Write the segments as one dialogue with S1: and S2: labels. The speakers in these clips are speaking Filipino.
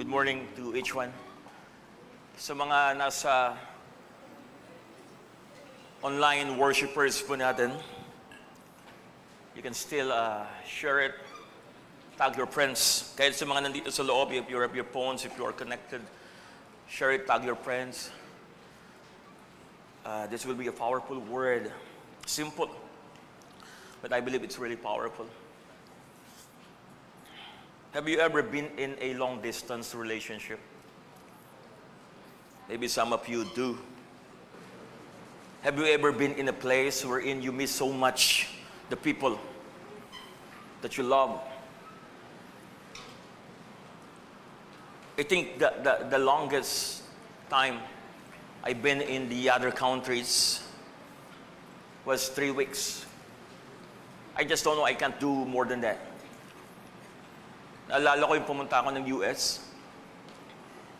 S1: Good morning to each one. Sa mga nasa online worshipers po natin, you can still uh, share it, tag your friends. Kahit sa mga nandito sa loob, if you have your phones, if you are connected, share it, tag your friends. Uh, this will be a powerful word. Simple, but I believe it's really powerful. Have you ever been in a long distance relationship? Maybe some of you do. Have you ever been in a place wherein you miss so much the people that you love? I think the, the, the longest time I've been in the other countries was three weeks. I just don't know, I can't do more than that. Naalala ko yung pumunta ako ng US.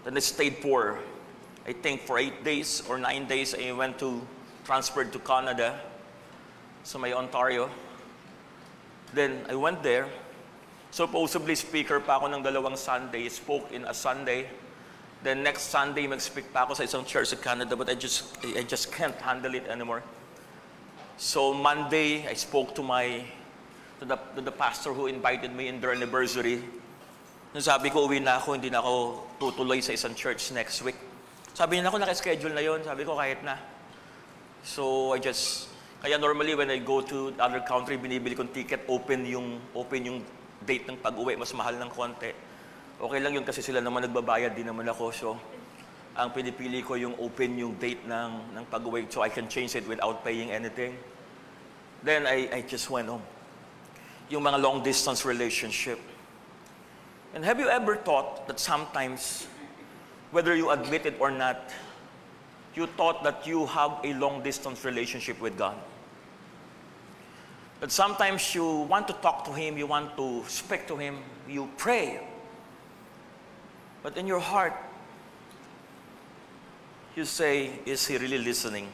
S1: Then I stayed for, I think for eight days or nine days, I went to, transferred to Canada, sa may Ontario. Then I went there. Supposedly speaker pa ako ng dalawang Sunday, spoke in a Sunday. Then next Sunday, mag-speak pa ako sa isang church sa Canada, but I just, I just can't handle it anymore. So Monday, I spoke to my, to the, to the pastor who invited me in their anniversary. Nung sabi ko, uwi na ako, hindi na ako tutuloy sa isang church next week. Sabi niya, ako, nakaschedule na yon. Sabi ko, kahit na. So, I just, kaya normally when I go to other country, binibili kong ticket, open yung, open yung date ng pag-uwi, mas mahal ng konti. Okay lang yun kasi sila naman nagbabayad, di naman ako. So, ang pinipili ko yung open yung date ng, ng pag-uwi so I can change it without paying anything. Then I, I just went home. Yung mga long distance relationship. And have you ever thought that sometimes, whether you admit it or not, you thought that you have a long distance relationship with God? That sometimes you want to talk to Him, you want to speak to Him, you pray. But in your heart, you say, Is He really listening?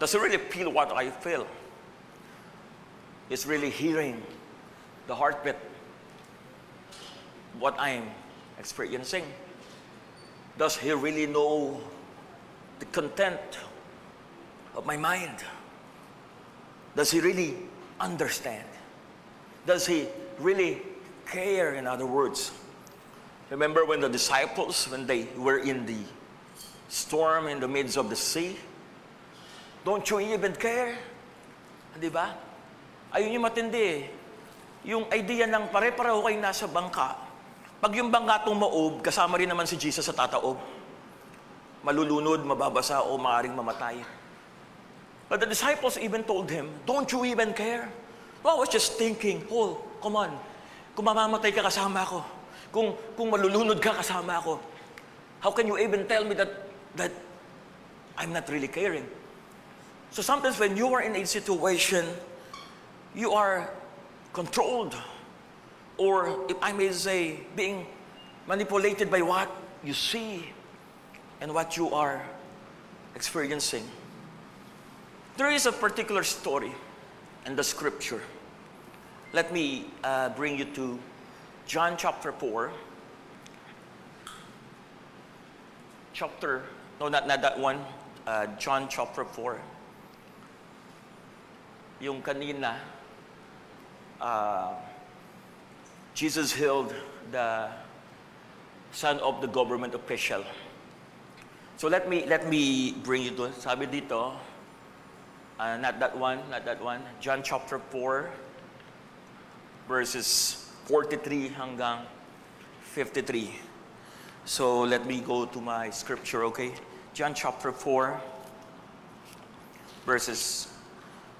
S1: Does He really feel what I feel? Is really hearing the heartbeat what I'm experiencing? Does he really know the content of my mind? Does he really understand? Does he really care, in other words? Remember when the disciples, when they were in the storm in the midst of the sea? Don't you even care? Di ba? Ayun yung matindi eh. Yung idea ng pare-pareho kayo nasa bangka, pag yung bangka tumaob, kasama rin naman si Jesus sa tataob. Malulunod, mababasa, o maaaring mamatay. But the disciples even told him, Don't you even care? Well, I was just thinking, Paul, come on. Kung mamamatay ka, kasama ako. Kung, kung malulunod ka, kasama ako. How can you even tell me that, that I'm not really caring? So sometimes when you are in a situation, you are controlled or if I may say, being manipulated by what you see and what you are experiencing. There is a particular story in the scripture. Let me uh, bring you to John chapter 4. Chapter, no, not, not that one. Uh, John chapter 4. Yung kanina, uh, Jesus healed the son of the government official. So let me let me bring you to sabi dito uh, not that one, not that one. John chapter 4 verses 43 hanggang 53. So let me go to my scripture, okay? John chapter 4 verses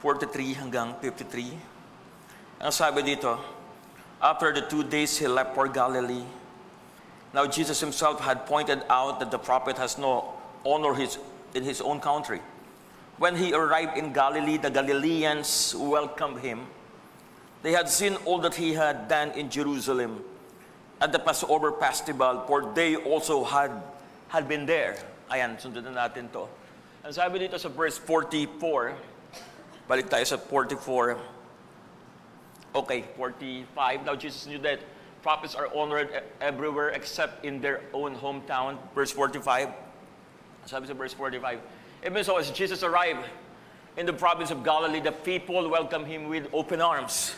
S1: 43 hanggang 53. Ang sabi dito, after the two days, he left for Galilee. Now, Jesus himself had pointed out that the prophet has no honor his, in his own country. When he arrived in Galilee, the Galileans welcomed him. They had seen all that he had done in Jerusalem at the Passover festival, for they also had, had been there. Ayan, sundan natin to. Ang sabi dito sa verse 44, balik tayo sa 44, Okay, 45. Now Jesus knew that prophets are honored everywhere except in their own hometown. Verse 45. Sabi sa verse 45. Even so, as Jesus arrived in the province of Galilee, the people welcomed him with open arms.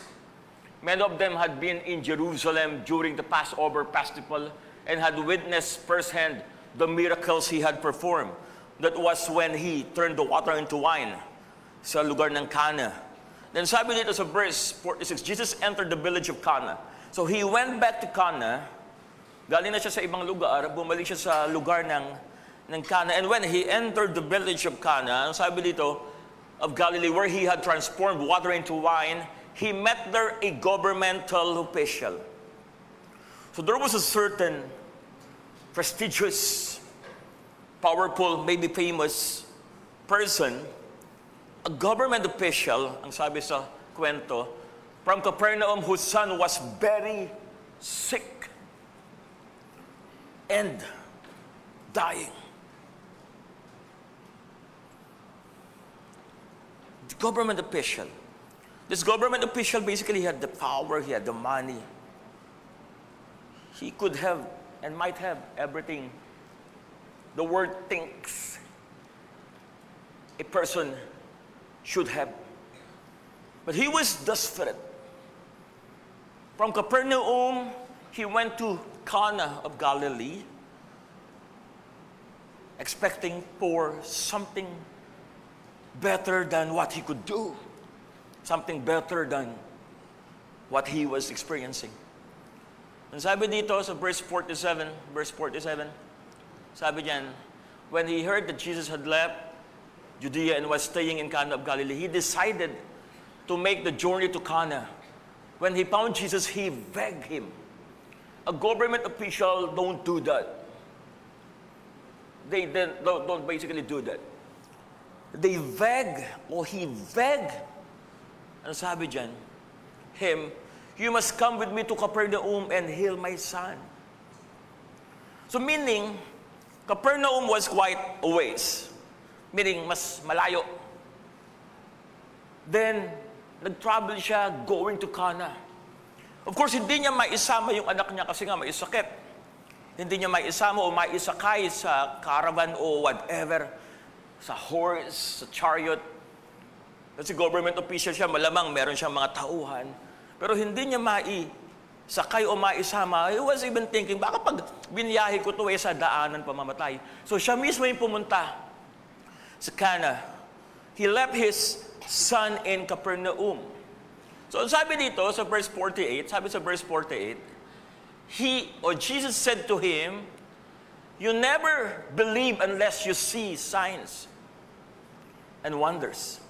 S1: Many of them had been in Jerusalem during the Passover festival and had witnessed firsthand the miracles he had performed. That was when he turned the water into wine sa lugar ng Cana. Then sabi dito sa verse 46, Jesus entered the village of Cana. So he went back to Cana. Galing na siya sa ibang lugar, bumalik siya sa lugar ng, ng Cana. And when he entered the village of Cana, ang sabi dito, of Galilee, where he had transformed water into wine, he met there a governmental official. So there was a certain prestigious, powerful, maybe famous person, a government official, ang sabi sa kwento, from Capernaum whose son was very sick and dying. The government official. This government official basically had the power, he had the money. He could have and might have everything the word thinks a person should have. But he was desperate. From Capernaum, he went to Cana of Galilee, expecting for something better than what he could do, something better than what he was experiencing. Ang sabi dito sa verse 47, verse 47, sabi diyan, when he heard that Jesus had left Judea and was staying in Cana of Galilee, he decided to make the journey to Cana. When he found Jesus, he begged him. A government official don't do that. They, don't, don't basically do that. They beg, or he begged, ang sabi dyan, him, you must come with me to Capernaum and heal my son. So meaning, Capernaum was quite a ways. Meaning, mas malayo. Then, nag-travel siya going to Cana. Of course, hindi niya maisama yung anak niya kasi nga may sakit. Hindi niya maisama o maisakay sa caravan o whatever, sa horse, sa chariot. Kasi government official siya, malamang meron siyang mga tauhan. Pero hindi niya maisakay o maisama. He was even thinking, baka pag biniyahe ko to eh sa daanan pamamatay. So siya mismo yung pumunta sa Cana. He left his son in Capernaum. So ang sabi dito sa verse 48, sabi sa verse 48, he or Jesus said to him, You never believe unless you see signs and wonders.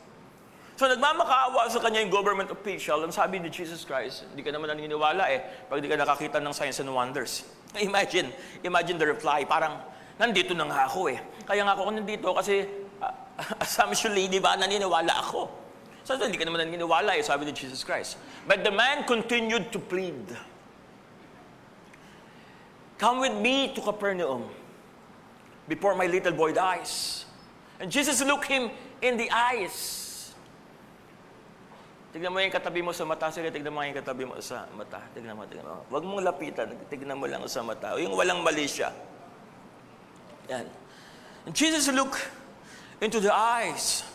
S1: So nagmamakaawa sa kanya yung government official, ang sabi ni Jesus Christ, hindi ka naman naniniwala eh, pag di ka nakakita ng signs and wonders. Imagine, imagine the reply, parang, nandito na nga ako eh. Kaya nga ako nandito kasi uh, assumptionally, di ba, naniniwala ako. So hindi ka naman naniniwala eh, sabi ni Jesus Christ. But the man continued to plead. Come with me to Capernaum before my little boy dies. And Jesus looked him in the eyes. Tignan mo yung katabi mo sa mata. Sige, tignan mo yung katabi mo sa mata. Tignan mo, tignan mo. Huwag mong lapitan. Tignan mo lang sa mata. O yung walang mali siya. Yan. And Jesus looked into the eyes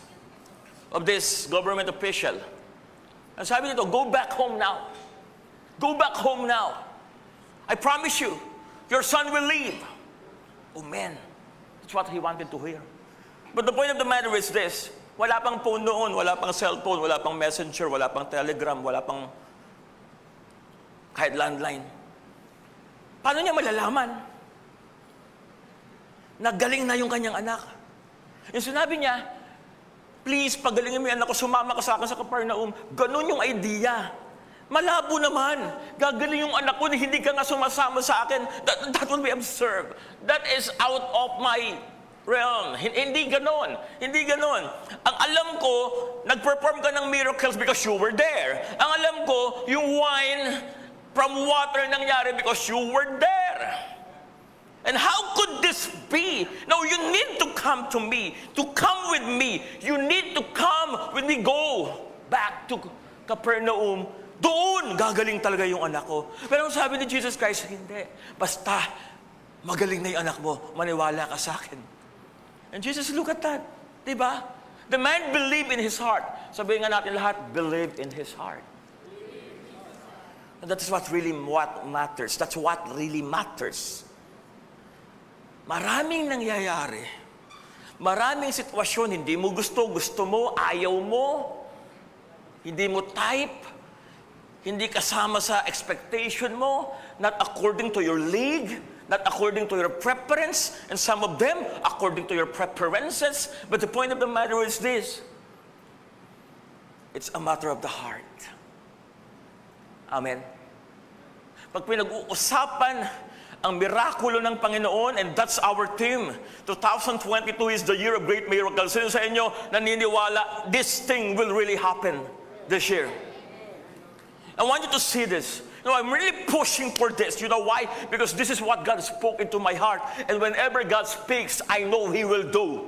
S1: of this government official. And sabi nito, go back home now. Go back home now. I promise you, your son will leave. Oh man, that's what he wanted to hear. But the point of the matter is this, wala pang phone noon, wala pang cellphone, wala pang messenger, wala pang telegram, wala pang kahit landline. Paano niya malalaman? Nagaling na yung kanyang anak. Yung sinabi niya, please, pagalingin mo yung anak ko, sumama ka sa akin sa Capernaum. Ganun yung idea. Malabo naman. Gagaling yung anak ko, hindi ka nga sumasama sa akin. That, that would be absurd. That is out of my realm. Hindi ganon. Hindi ganon. Ang alam ko, nag-perform ka ng miracles because you were there. Ang alam ko, yung wine from water nangyari because you were there. And how could this be? No, you need to come to me. To come with me. You need to come when we go back to Capernaum Doon, gagaling talaga yung anak ko. Pero ang sabi ni Jesus Christ, hindi. Basta, magaling na yung anak mo. Maniwala ka sa akin. And Jesus, look at that. Di ba? The man believed in his heart. Sabihin nga natin lahat, believe in his heart. And that is what really what matters. That's what really matters. Maraming nangyayari. Maraming sitwasyon, hindi mo gusto, gusto mo, ayaw mo. Hindi mo type. Hindi kasama sa expectation mo. Not according to your league. Not according to your preference. And some of them, according to your preferences. But the point of the matter is this. It's a matter of the heart. Amen. Pag pinag-uusapan ang mirakulo ng Panginoon, and that's our theme. 2022 is the year of great miracles. Sino sa inyo naniniwala, this thing will really happen this year? I want you to see this. Know, I'm really pushing for this. You know why? Because this is what God spoke into my heart. And whenever God speaks, I know He will do.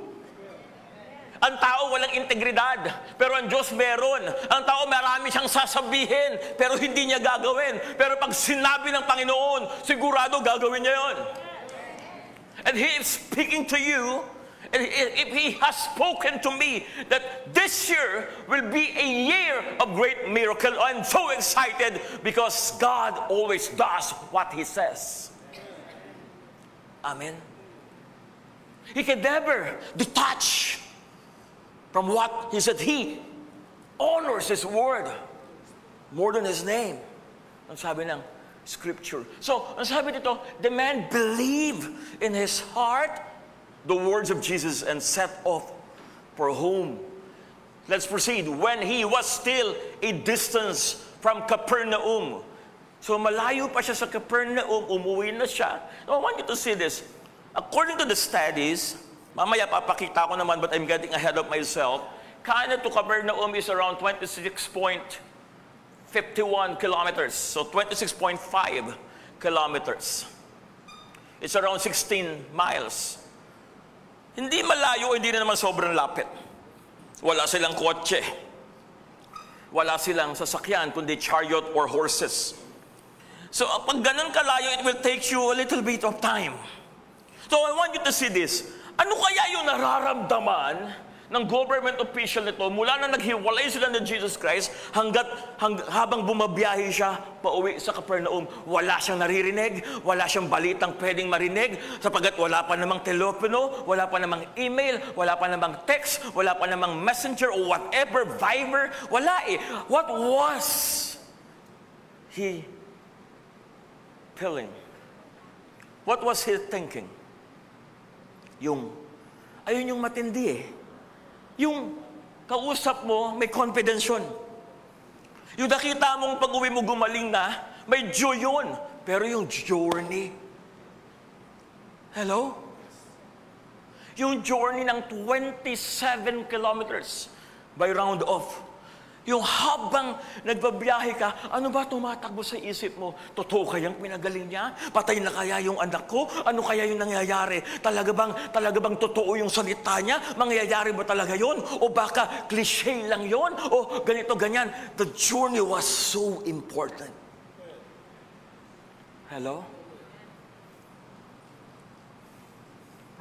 S1: Ang tao walang integridad, ang Diyos meron. Ang tao marami siyang sasabihin, pero hindi niya gagawin. Pero pag sinabi ng Panginoon, sigurado gagawin niya yon. And He is speaking to you, and if He has spoken to me that this year will be a year of great miracle, I'm so excited because God always does what He says. Amen. He can never detach from what he said. He honors his word more than his name. Ang sabi ng scripture. So, ang sabi dito, the man believed in his heart the words of Jesus and set off for home. Let's proceed. When he was still a distance from Capernaum. So malayo pa siya sa Capernaum, umuwi na siya. I want you to see this. According to the studies, Mamaya papakita ko naman but I'm getting ahead of myself. Canada to Capernaum is around 26.51 kilometers. So 26.5 kilometers. It's around 16 miles. Hindi malayo, hindi na naman sobrang lapit. Wala silang kotse. Wala silang sasakyan, kundi chariot or horses. So pag ganun kalayo, it will take you a little bit of time. So I want you to see this. Ano kaya yung nararamdaman ng government official nito mula na naghiwalay sila ng Jesus Christ hanggat hang, habang bumabiyahe siya pauwi sa Capernaum, wala siyang naririnig, wala siyang balitang pwedeng marinig sapagkat wala pa namang telepono, wala pa namang email, wala pa namang text, wala pa namang messenger or whatever, Viber, wala eh. What was he feeling? What was he thinking? Yung, ayun yung matindi eh. Yung kausap mo, may confidence yun. Yung nakita mong pag-uwi mo gumaling na, may joy yun. Pero yung journey, hello? Yung journey ng 27 kilometers by round off. Yung habang nagbabiyahe ka, ano ba tumatakbo sa isip mo? Totoo kayang pinagaling niya? Patay na kaya yung anak ko? Ano kaya yung nangyayari? Talaga bang, talaga bang totoo yung salita niya? Mangyayari ba talaga yon? O baka cliche lang yon? O ganito, ganyan? The journey was so important. Hello?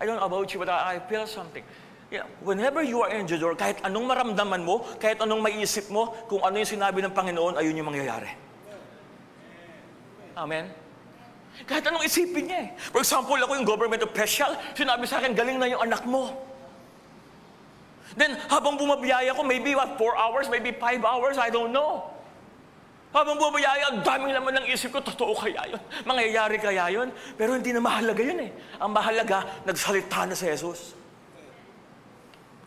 S1: I don't know about you, but I I feel something. Yeah, whenever you are in the door, kahit anong maramdaman mo, kahit anong maiisip mo, kung ano yung sinabi ng Panginoon, ayun yung mangyayari. Amen? Kahit anong isipin niya eh. For example, ako yung government official, sinabi sa akin, galing na yung anak mo. Then, habang bumabiyaya ko, maybe what, four hours, maybe five hours, I don't know. Habang bumabiyaya, ang daming laman ng isip ko, totoo kaya yun? Mangyayari kaya yun? Pero hindi na mahalaga yun eh. Ang mahalaga, nagsalita na si Jesus.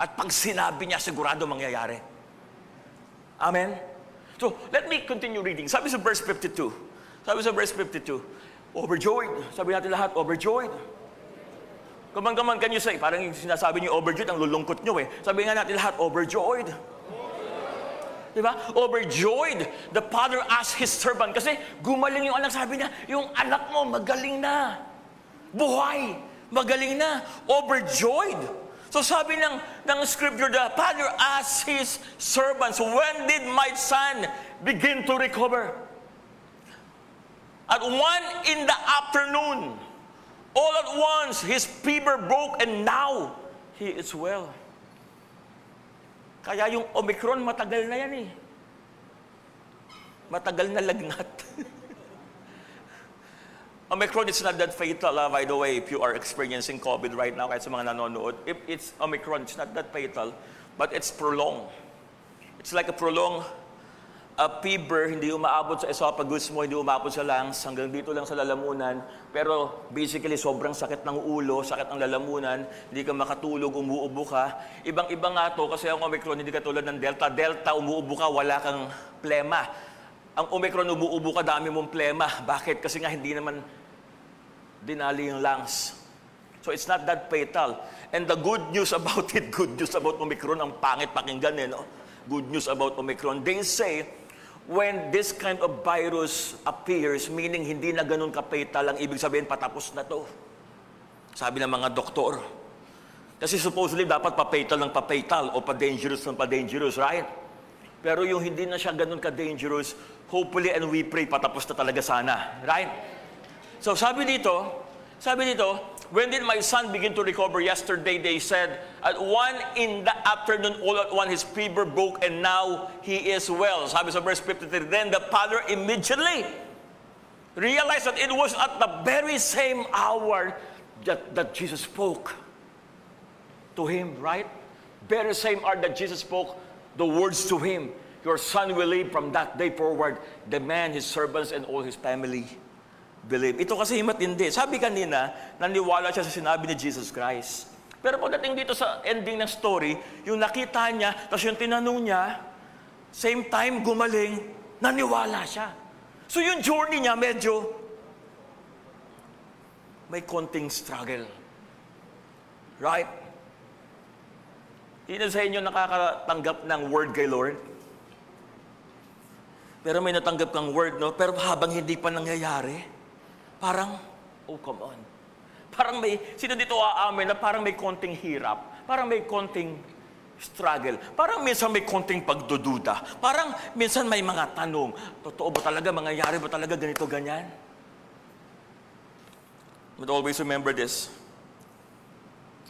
S1: At pag sinabi niya, sigurado mangyayari. Amen? So, let me continue reading. Sabi sa verse 52. Sabi sa verse 52. Overjoyed. Sabi natin lahat, overjoyed. Come on, can you say? Parang yung sinasabi niyo overjoyed, ang lulungkot niyo eh. Sabi nga natin lahat, overjoyed. Diba? Overjoyed. The father asked his servant. Kasi gumaling yung anak. Sabi niya, yung anak mo magaling na. Buhay. Magaling na. Overjoyed. So sabi ng, ng scripture, the father asked his servants, when did my son begin to recover? At one in the afternoon, all at once, his fever broke and now he is well. Kaya yung Omicron, matagal na yan eh. Matagal na lagnat. Omicron is not that fatal, ah, by the way, if you are experiencing COVID right now, kahit sa mga nanonood. If it's Omicron, it's not that fatal, but it's prolonged. It's like a prolonged uh, fever, hindi umaabot sa esophagus mo, hindi umaabot sa lungs, hanggang dito lang sa lalamunan. Pero basically, sobrang sakit ng ulo, sakit ng lalamunan, hindi ka makatulog, umuubo ka. Ibang-iba nga to, kasi ang Omicron, hindi katulad ng Delta. Delta, umuubo ka, wala kang plema. Ang Omicron, umuubo ka, dami mong plema. Bakit? Kasi nga hindi naman dinali yung lungs. So it's not that fatal. And the good news about it, good news about Omicron, ang pangit pakinggan eh, no? Good news about Omicron. They say, when this kind of virus appears, meaning hindi na ganun ka-fatal, ang ibig sabihin, patapos na to. Sabi ng mga doktor. Kasi supposedly, dapat pa-fatal ng pa-fatal o pa-dangerous ng pa-dangerous, right? Pero yung hindi na siya ganun ka-dangerous, hopefully and we pray, patapos na talaga sana, right? So sabi dito, sabi dito, when did my son begin to recover? Yesterday they said, at one in the afternoon, all at one his fever broke and now he is well. Sabi sa verse 53, then the father immediately realized that it was at the very same hour that, that Jesus spoke to him, right? Very same hour that Jesus spoke the words to him. Your son will live from that day forward. The man, his servants, and all his family believe. Ito kasi matindi. Sabi kanina, naniwala siya sa sinabi ni Jesus Christ. Pero pagdating dito sa ending ng story, yung nakita niya, tapos yung tinanong niya, same time gumaling, naniwala siya. So yung journey niya medyo may konting struggle. Right? Sino sa inyo nakakatanggap ng word kay Lord? Pero may natanggap kang word, no? Pero habang hindi pa nangyayari, parang, oh, come on. Parang may, sino dito aamin na parang may konting hirap, parang may konting struggle, parang minsan may konting pagdududa, parang minsan may mga tanong, totoo ba talaga, mangyayari ba talaga ganito, ganyan? But always remember this,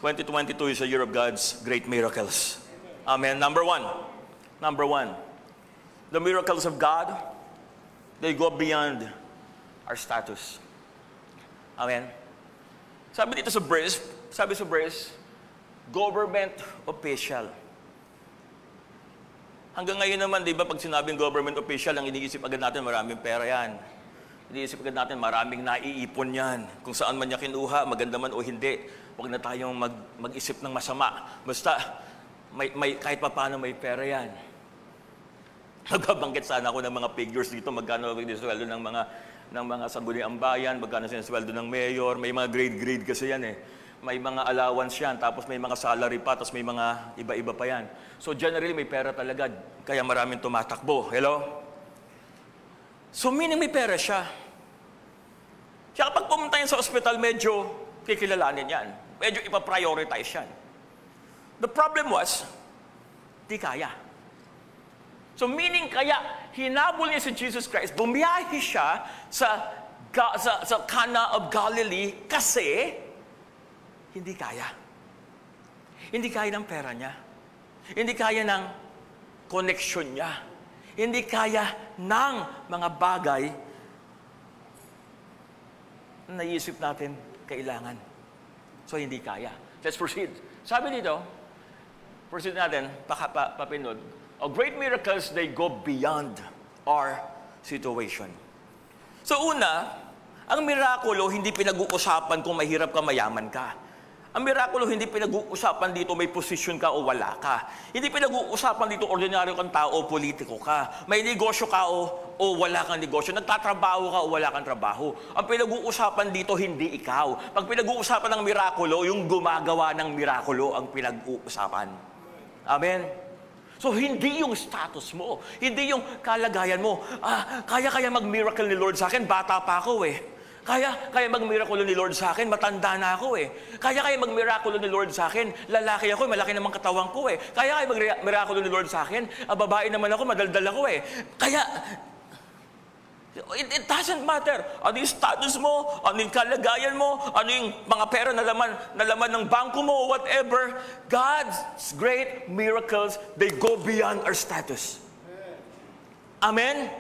S1: 2022 is a year of God's great miracles. Amen. Number one, number one, the miracles of God, they go beyond our status. Amen. Sabi dito sa verse, sabi sa verse, government official. Hanggang ngayon naman, di ba, pag sinabing government official, ang iniisip agad natin, maraming pera yan. Iniisip agad natin, maraming naiipon yan. Kung saan man niya kinuha, maganda man o hindi. Huwag na tayong mag, mag-isip ng masama. Basta, may, may, kahit pa paano may pera yan. Nagbabanggit sana ako ng mga figures dito, magkano ang sweldo ng mga ng mga sangguniang bayan, magkano sweldo ng mayor, may mga grade-grade kasi yan eh. May mga allowance yan, tapos may mga salary pa, tapos may mga iba-iba pa yan. So generally may pera talaga, kaya maraming tumatakbo. Hello? So meaning may pera siya. Kaya kapag pumunta yan sa ospital, medyo kikilalanin yan. Medyo ipaprioritize yan. The problem was, di kaya. So meaning kaya hinabol niya si Jesus Christ, bumiyahe siya sa, Ga- sa, sa Cana of Galilee kasi hindi kaya. Hindi kaya ng pera niya. Hindi kaya ng connection niya. Hindi kaya ng mga bagay na naisip natin kailangan. So hindi kaya. Let's proceed. Sabi dito, proceed natin, paka, pa, papinod, Oh, great miracles, they go beyond our situation. So una, ang mirakulo, hindi pinag-uusapan kung mahirap ka, mayaman ka. Ang mirakulo, hindi pinag-uusapan dito may posisyon ka o wala ka. Hindi pinag-uusapan dito ordinaryo kang tao o politiko ka. May negosyo ka o, o wala kang negosyo. Nagtatrabaho ka o wala kang trabaho. Ang pinag-uusapan dito, hindi ikaw. Pag pinag-uusapan ng mirakulo, yung gumagawa ng mirakulo ang pinag-uusapan. Amen? So, hindi yung status mo. Hindi yung kalagayan mo. Ah, kaya-kaya mag-miracle ni Lord sa akin. Bata pa ako eh. Kaya, kaya mag-miracle ni Lord sa akin, matanda na ako eh. Kaya kaya mag-miracle ni Lord sa akin, lalaki ako, malaki naman katawan ko eh. Kaya kaya mag-miracle ni Lord sa akin, ah, babae naman ako, madaldal ako eh. Kaya, It, it doesn't matter. Ano yung status mo, ano yung kalagayan mo, ano yung mga pera na laman, na laman ng bangko mo, whatever. God's great miracles, they go beyond our status. Amen?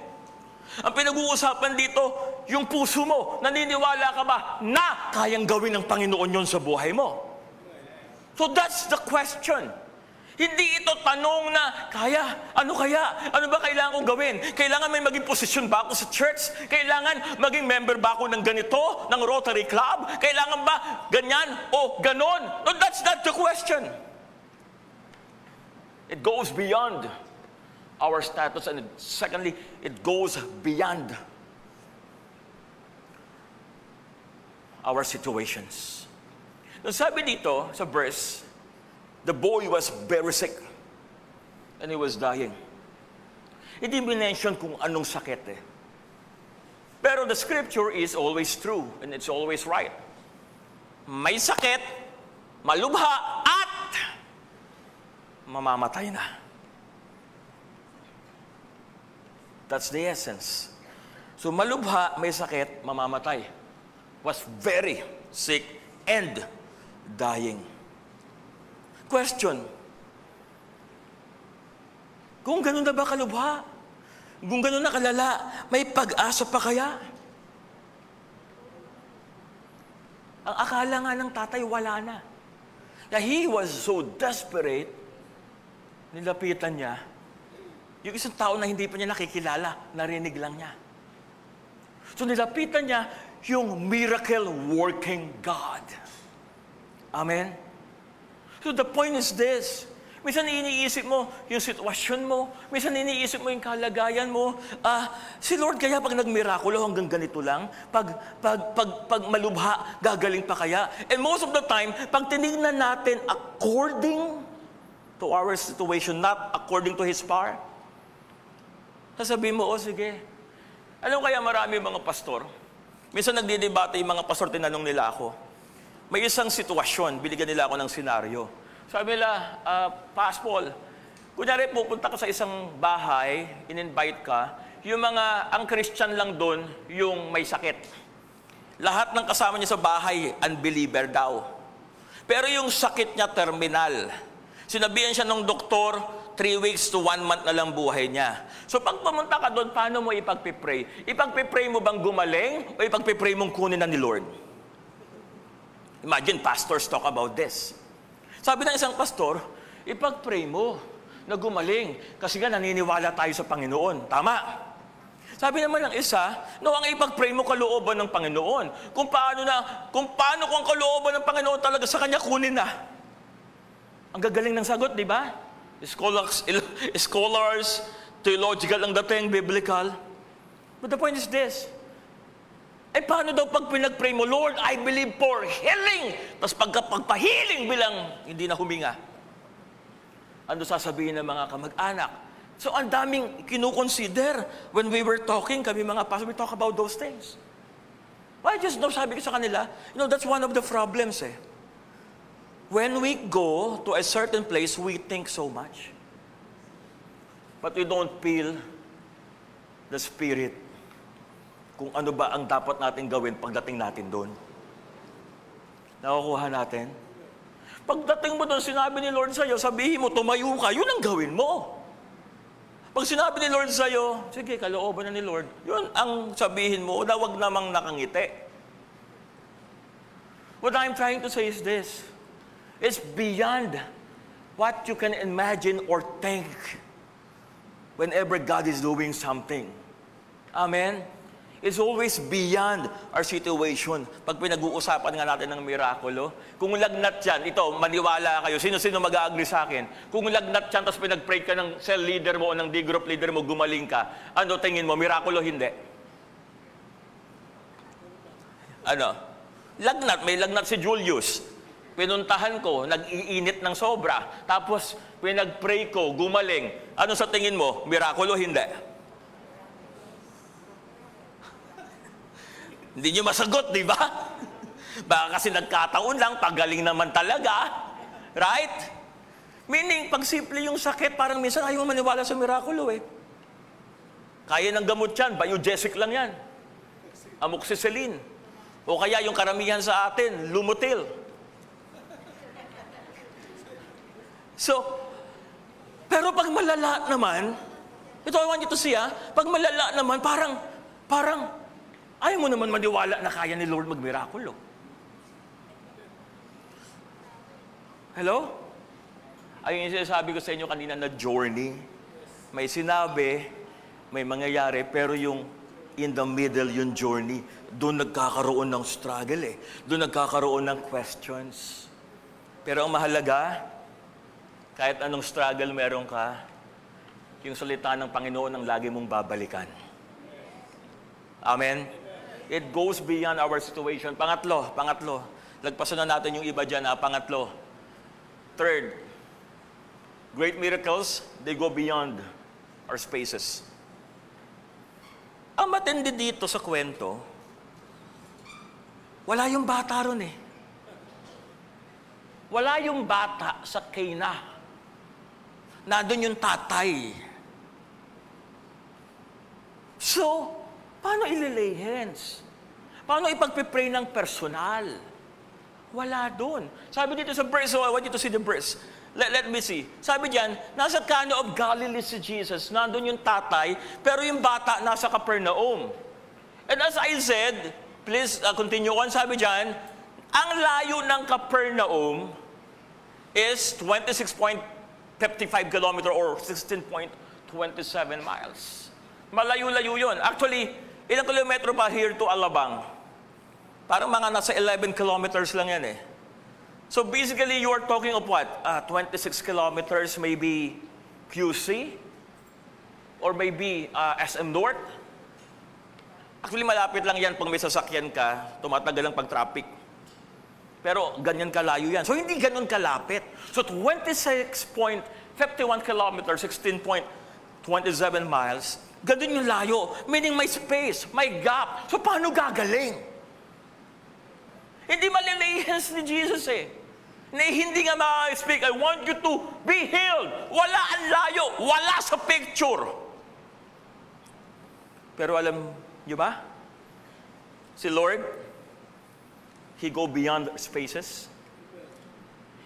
S1: Ang pinag-uusapan dito, yung puso mo, naniniwala ka ba na kayang gawin ng Panginoon yon sa buhay mo? So that's the question. Hindi ito tanong na, kaya, ano kaya? Ano ba kailangan kong gawin? Kailangan may maging posisyon ba ako sa church? Kailangan maging member ba ako ng ganito, ng Rotary Club? Kailangan ba ganyan o ganon? No, that's not the question. It goes beyond our status and secondly, it goes beyond our situations. Nung sabi dito sa verse, the boy was very sick and he was dying. Hindi minention kung anong sakit eh. Pero the scripture is always true and it's always right. May sakit, malubha, at mamamatay na. That's the essence. So malubha, may sakit, mamamatay. Was very sick and dying. Question. Kung ganun na ba kalubha? Kung ganun na kalala, may pag-asa pa kaya? Ang akala nga ng tatay, wala na. Na he was so desperate, nilapitan niya, yung isang tao na hindi pa niya nakikilala, narinig lang niya. So nilapitan niya yung miracle-working God. Amen? So the point is this. Minsan iniisip mo yung sitwasyon mo. Minsan iniisip mo yung kalagayan mo. Ah, si Lord kaya pag nagmirakulo hanggang ganito lang? Pag, pag, pag, pag malubha, gagaling pa kaya? And most of the time, pag tinignan natin according to our situation, not according to His power, sasabihin mo, oh sige. Alam mo kaya marami mga pastor? Minsan nagdidebate yung mga pastor, tinanong nila ako. May isang sitwasyon, binigyan nila ako ng senaryo. Sabi nila, uh, Paspol, kunyari pupunta ka sa isang bahay, in-invite ka, yung mga, ang Christian lang doon, yung may sakit. Lahat ng kasama niya sa bahay, unbeliever daw. Pero yung sakit niya, terminal. Sinabihan siya ng doktor, three weeks to one month na lang buhay niya. So pag pumunta ka doon, paano mo ipagpipray? Ipagpipray mo bang gumaling o ipagpipray mong kunin na ni Lord? Imagine pastors talk about this. Sabi ng isang pastor, ipag-pray mo na gumaling kasi nga naniniwala tayo sa Panginoon. Tama. Sabi naman ng isa, no, ang ipag-pray mo kalooban ng Panginoon. Kung paano na, kung paano kung kalooban ng Panginoon talaga sa kanya kunin na. Ang gagaling ng sagot, di ba? Scholars, scholars, theological ang dating, biblical. But the point is this, eh paano daw pag pinag-pray mo, Lord, I believe for healing. Tapos pagka pagpahiling bilang hindi na huminga. Ano sasabihin ng mga kamag-anak? So ang daming kinukonsider when we were talking, kami mga pastor, we talk about those things. I just know, sabi ko sa kanila, you know, that's one of the problems eh. When we go to a certain place, we think so much. But we don't feel the Spirit kung ano ba ang dapat natin gawin pagdating natin doon. Nakukuha natin? Pagdating mo doon, sinabi ni Lord sa'yo, sabihin mo, tumayo ka, yun ang gawin mo. Pag sinabi ni Lord sa'yo, sige, kalooban na ni Lord, yun ang sabihin mo, na wag namang nakangiti. What I'm trying to say is this, it's beyond what you can imagine or think whenever God is doing something. Amen? Is always beyond our situation. Pag pinag-uusapan nga natin ng mirakulo, kung lagnat yan, ito, maniwala kayo, sino-sino mag-agree sa akin, kung lagnat yan, tapos pinag-pray ka ng cell leader mo o ng D-group leader mo, gumaling ka, ano tingin mo, mirakulo hindi? Ano? Lagnat, may lagnat si Julius. Pinuntahan ko, nag-iinit ng sobra. Tapos, pinag-pray ko, gumaling. Ano sa tingin mo, mirakulo hindi? Hindi nyo masagot, di ba? Baka kasi nagkataon lang, pagaling naman talaga. Right? Meaning, pag simple yung sakit, parang minsan ayaw maniwala sa mirakulo eh. Kaya ng gamot yan, biogesic lang yan. Amoxicillin. O kaya yung karamihan sa atin, Lumotil. So, pero pag malala naman, ito I want you to see ah, pag malala naman, parang, parang, ayaw mo naman maniwala na kaya ni Lord magmirakulo. Hello? Ayun yung sinasabi ko sa inyo kanina na journey. May sinabi, may mangyayari, pero yung in the middle, yung journey, doon nagkakaroon ng struggle eh. Doon nagkakaroon ng questions. Pero ang mahalaga, kahit anong struggle meron ka, yung salita ng Panginoon ang lagi mong babalikan. Amen? It goes beyond our situation. Pangatlo, pangatlo. Lagpasan na natin yung iba dyan, ha? Pangatlo. Third, great miracles, they go beyond our spaces. Ang matindi dito sa kwento, wala yung bata ron eh. Wala yung bata sa Cana. Nandun yung tatay. So, paano ililay hands? Paano ipagpipray ng personal? Wala doon. Sabi dito sa verse, so I want you to see the verse. Let, let me see. Sabi diyan, nasa Cana of Galilee si Jesus, nandun yung tatay, pero yung bata nasa Capernaum. And as I said, please uh, continue on, sabi diyan, ang layo ng Capernaum is 26.55 kilometer or 16.27 miles. Malayo-layo yun. Actually, ilang kilometro pa here to Alabang? Parang mga nasa 11 kilometers lang yan eh. So basically, you are talking of what? Uh, 26 kilometers, maybe QC? Or maybe uh, SM North? Actually, malapit lang yan pag may sasakyan ka, tumatagal ang pag-traffic. Pero ganyan kalayo yan. So hindi ganun kalapit. So 26.51 kilometers, 16.27 miles, ganun yung layo. Meaning may space, may gap. So paano gagaling? Hindi malilay hands ni Jesus eh na hindi nga ma-speak, I want you to be healed. Wala ang layo, wala sa picture. Pero alam nyo ba? Si Lord, He go beyond spaces.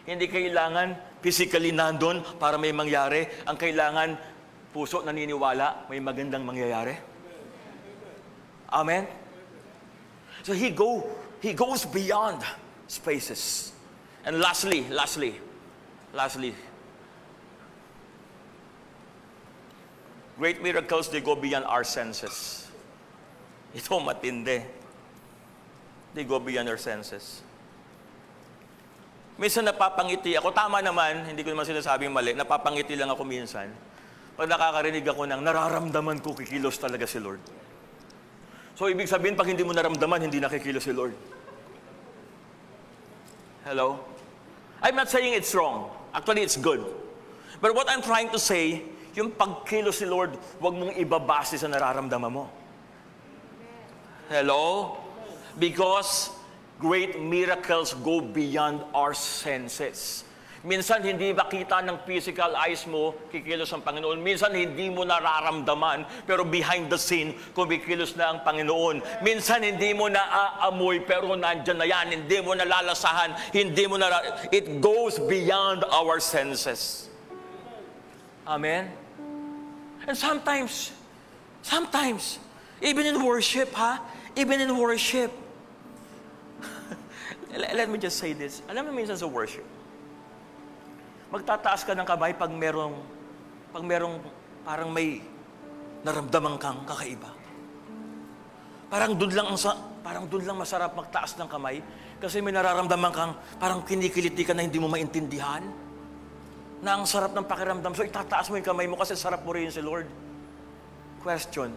S1: Hindi kailangan physically nandun para may mangyari. Ang kailangan, puso naniniwala, may magandang mangyayari. Amen? So He go, He goes beyond spaces. And lastly, lastly, lastly, great miracles, they go beyond our senses. Ito matindi. They go beyond our senses. Minsan napapangiti ako. Tama naman, hindi ko naman sinasabing mali. Napapangiti lang ako minsan. Pag nakakarinig ako ng nararamdaman ko, kikilos talaga si Lord. So, ibig sabihin, pag hindi mo naramdaman, hindi nakikilos si Lord. Hello? I'm not saying it's wrong. Actually, it's good. But what I'm trying to say, yung pagkilos ni Lord, huwag mong ibabase sa nararamdaman mo. Hello? Because great miracles go beyond our senses. Minsan hindi makita ng physical eyes mo, kikilos ang Panginoon. Minsan hindi mo nararamdaman, pero behind the scene, kumikilos na ang Panginoon. Minsan hindi mo naaamoy, pero nandyan na yan. Hindi mo nalalasahan, hindi mo na... It goes beyond our senses. Amen? And sometimes, sometimes, even in worship, ha? Even in worship, let me just say this. Alam mo minsan sa worship, magtataas ka ng kamay pag merong, pag merong parang may naramdaman kang kakaiba. Parang doon lang ang sa, parang doon lang masarap magtaas ng kamay kasi may nararamdaman kang parang kinikiliti ka na hindi mo maintindihan. Na ang sarap ng pakiramdam. So itataas mo yung kamay mo kasi sarap mo rin si Lord. Question.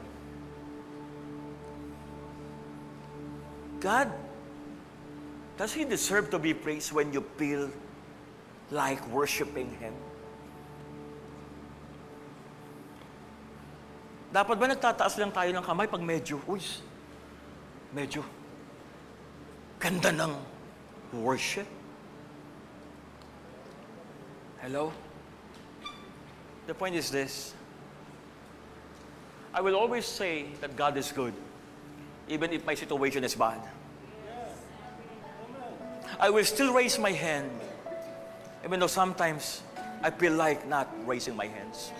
S1: God, does He deserve to be praised when you feel like worshiping Him? Dapat ba nagtataas lang tayo ng kamay pag medyo, uy, medyo, Ganda ng worship. Hello? The point is this. I will always say that God is good, even if my situation is bad. I will still raise my hand, even though sometimes I feel like not raising my hands.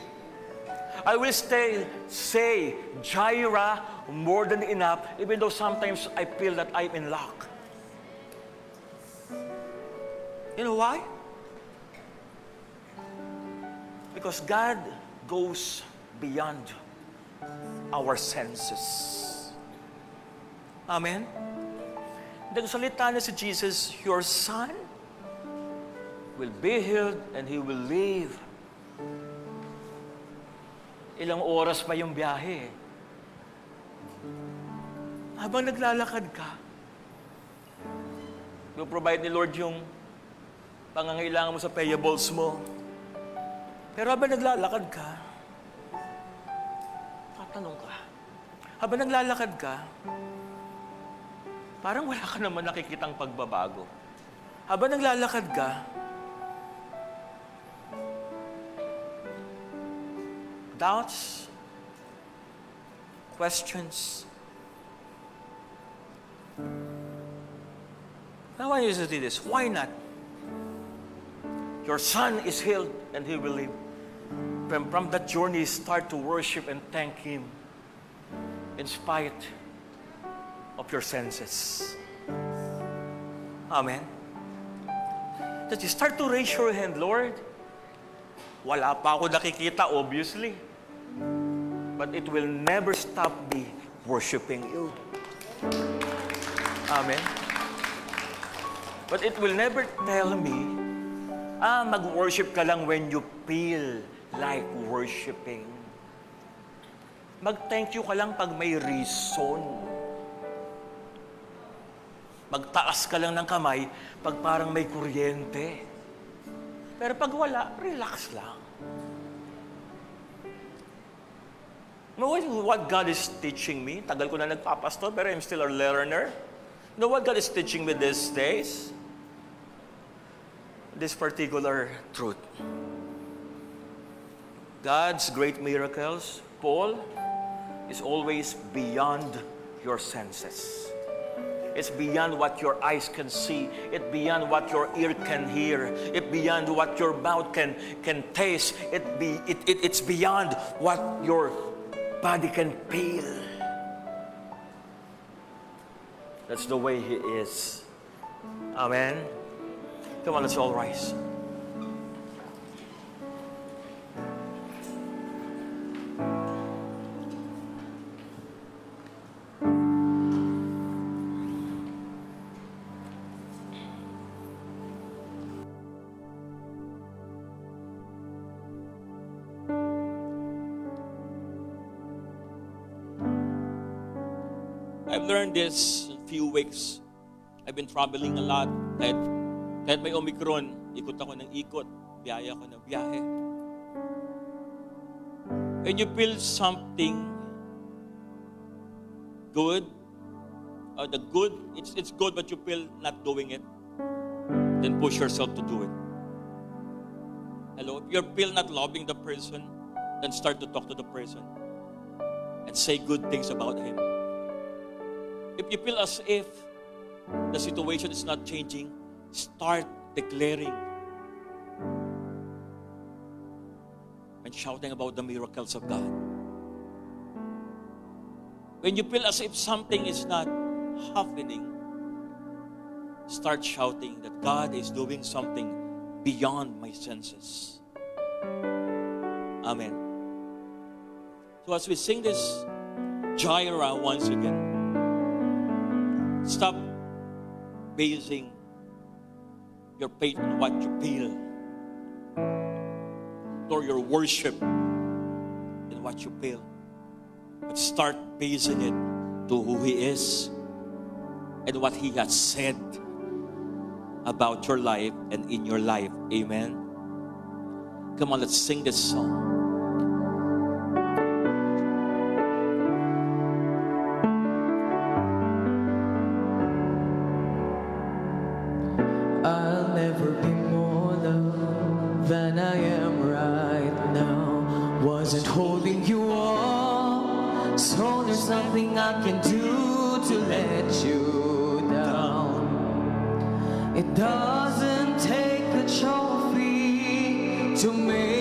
S1: I will stay, say Jaira more than enough, even though sometimes I feel that I'm in luck. You know why? Because God goes beyond our senses. Amen? Nagsalita na si Jesus, Your son will be healed and he will live. Ilang oras pa yung biyahe. Habang naglalakad ka, provide ni Lord yung pangangailangan mo sa payables mo. Pero habang naglalakad ka, tatanong ka. Habang naglalakad ka, parang wala ka naman nakikitang pagbabago. Habang naglalakad ka, doubts, questions. Now I you to do this. Why not? Your son is healed and he will live. From, from that journey, start to worship and thank him in spite of your senses. Amen. That you start to raise your hand, Lord. Wala pa ako nakikita, obviously. But it will never stop me worshiping you. Amen. But it will never tell me, ah, mag-worship ka lang when you feel like worshiping. Mag-thank you ka lang pag may reason. Magtaas ka lang ng kamay pag parang may kuryente. Pero pag wala, relax lang. Know what God is teaching me? Tagal ko na nagpapastor, pero I'm still a learner. Know what God is teaching me these days? This particular truth. God's great miracles, Paul, is always beyond your senses. It's beyond what your eyes can see. It's beyond what your ear can hear. It's beyond what your mouth can, can taste. It be, it, it, it's beyond what your body can feel. That's the way He is. Amen. Come on, let's all rise. Learned this a few weeks. I've been traveling a lot. Kahit, kahit may Omicron, ikot ako ng ikot. Biyaya ako ng biyahe. When you feel something good, or the good, it's, it's good but you feel not doing it, then push yourself to do it. Hello? If you feel not loving the person, then start to talk to the person and say good things about him. If you feel as if the situation is not changing, start declaring and shouting about the miracles of God. When you feel as if something is not happening, start shouting that God is doing something beyond my senses. Amen. So as we sing this Jaira once again, Stop basing your faith on what you feel or your worship in what you feel. But start basing it to who He is and what He has said about your life and in your life. Amen. Come on, let's sing this song.
S2: I'll never be more than I am right now. Wasn't holding you up, so there's nothing I can do to let you down. It doesn't take a trophy to make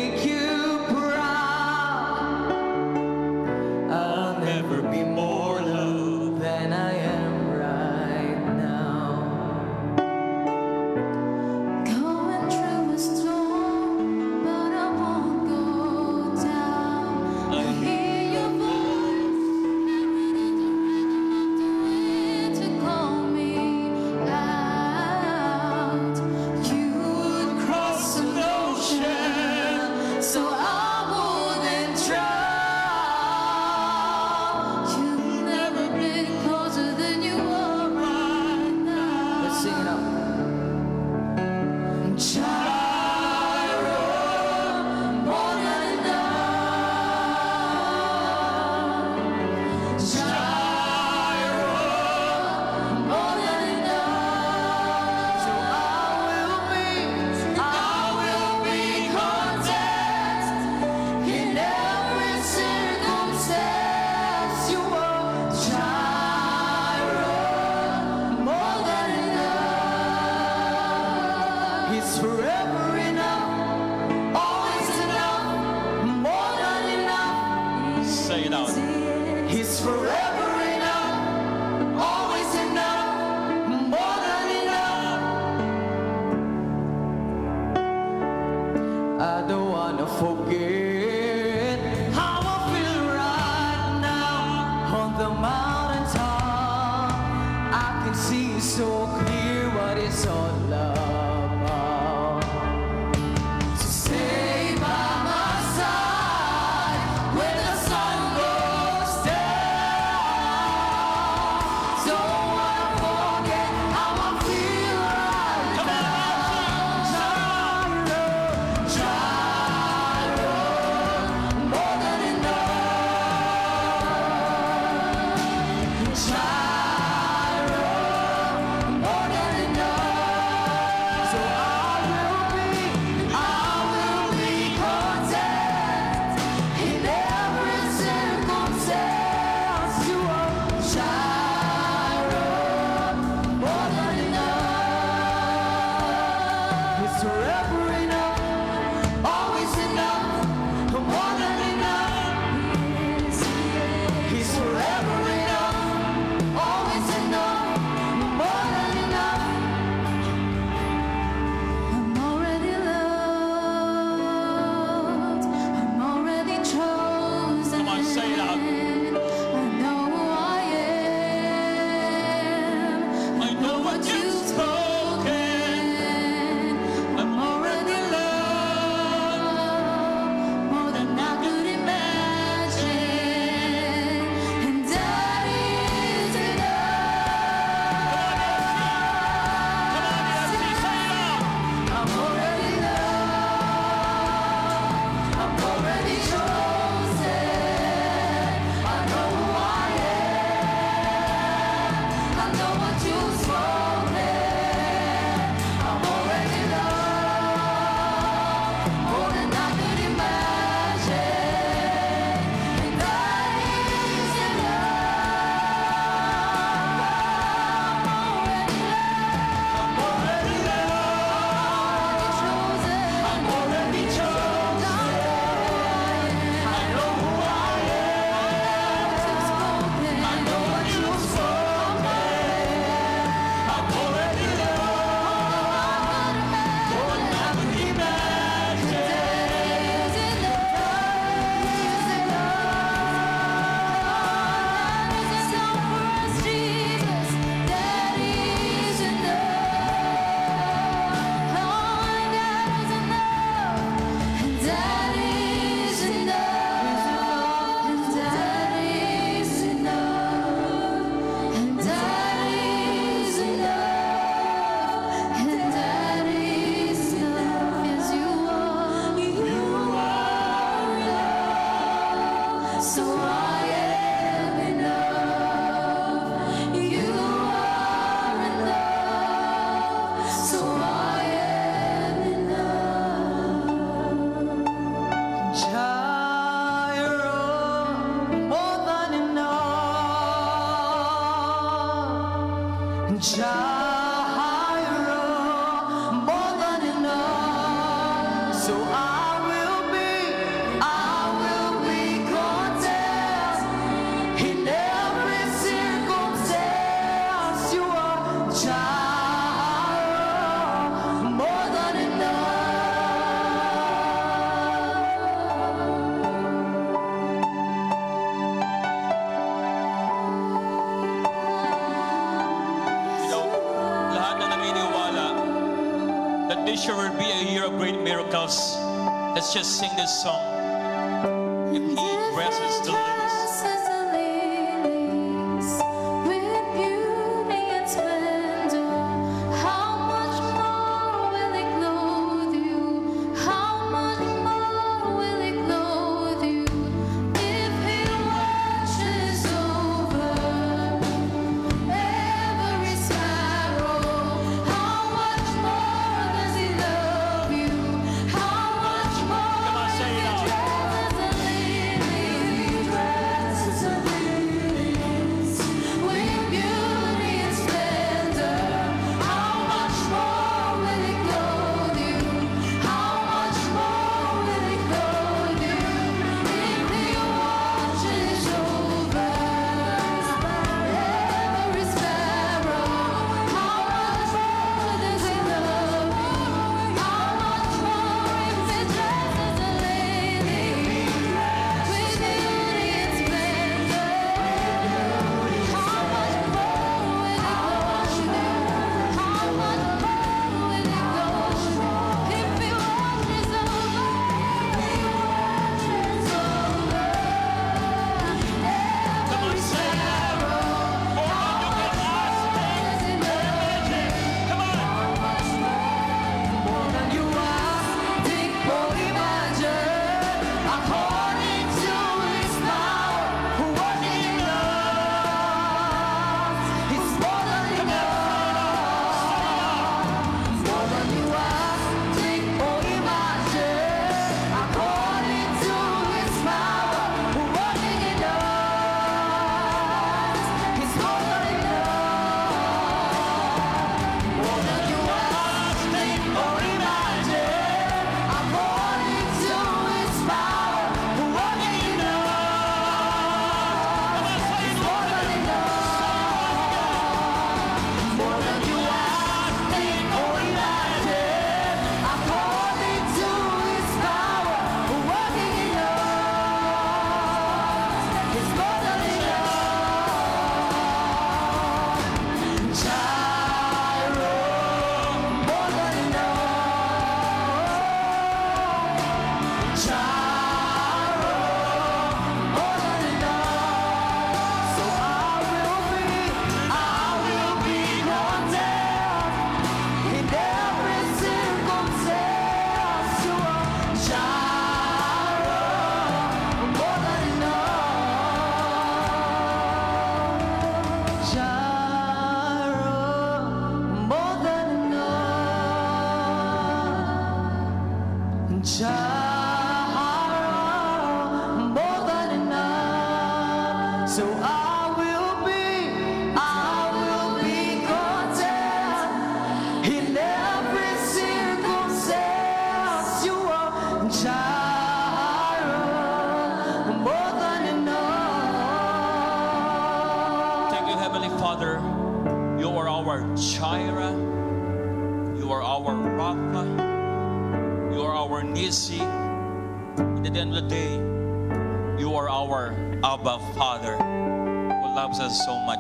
S2: Let's just sing this song.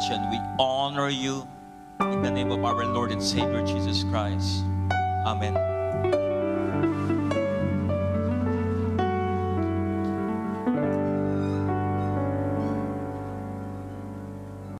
S2: attention. We honor you in the name of our Lord and Savior Jesus Christ. Amen.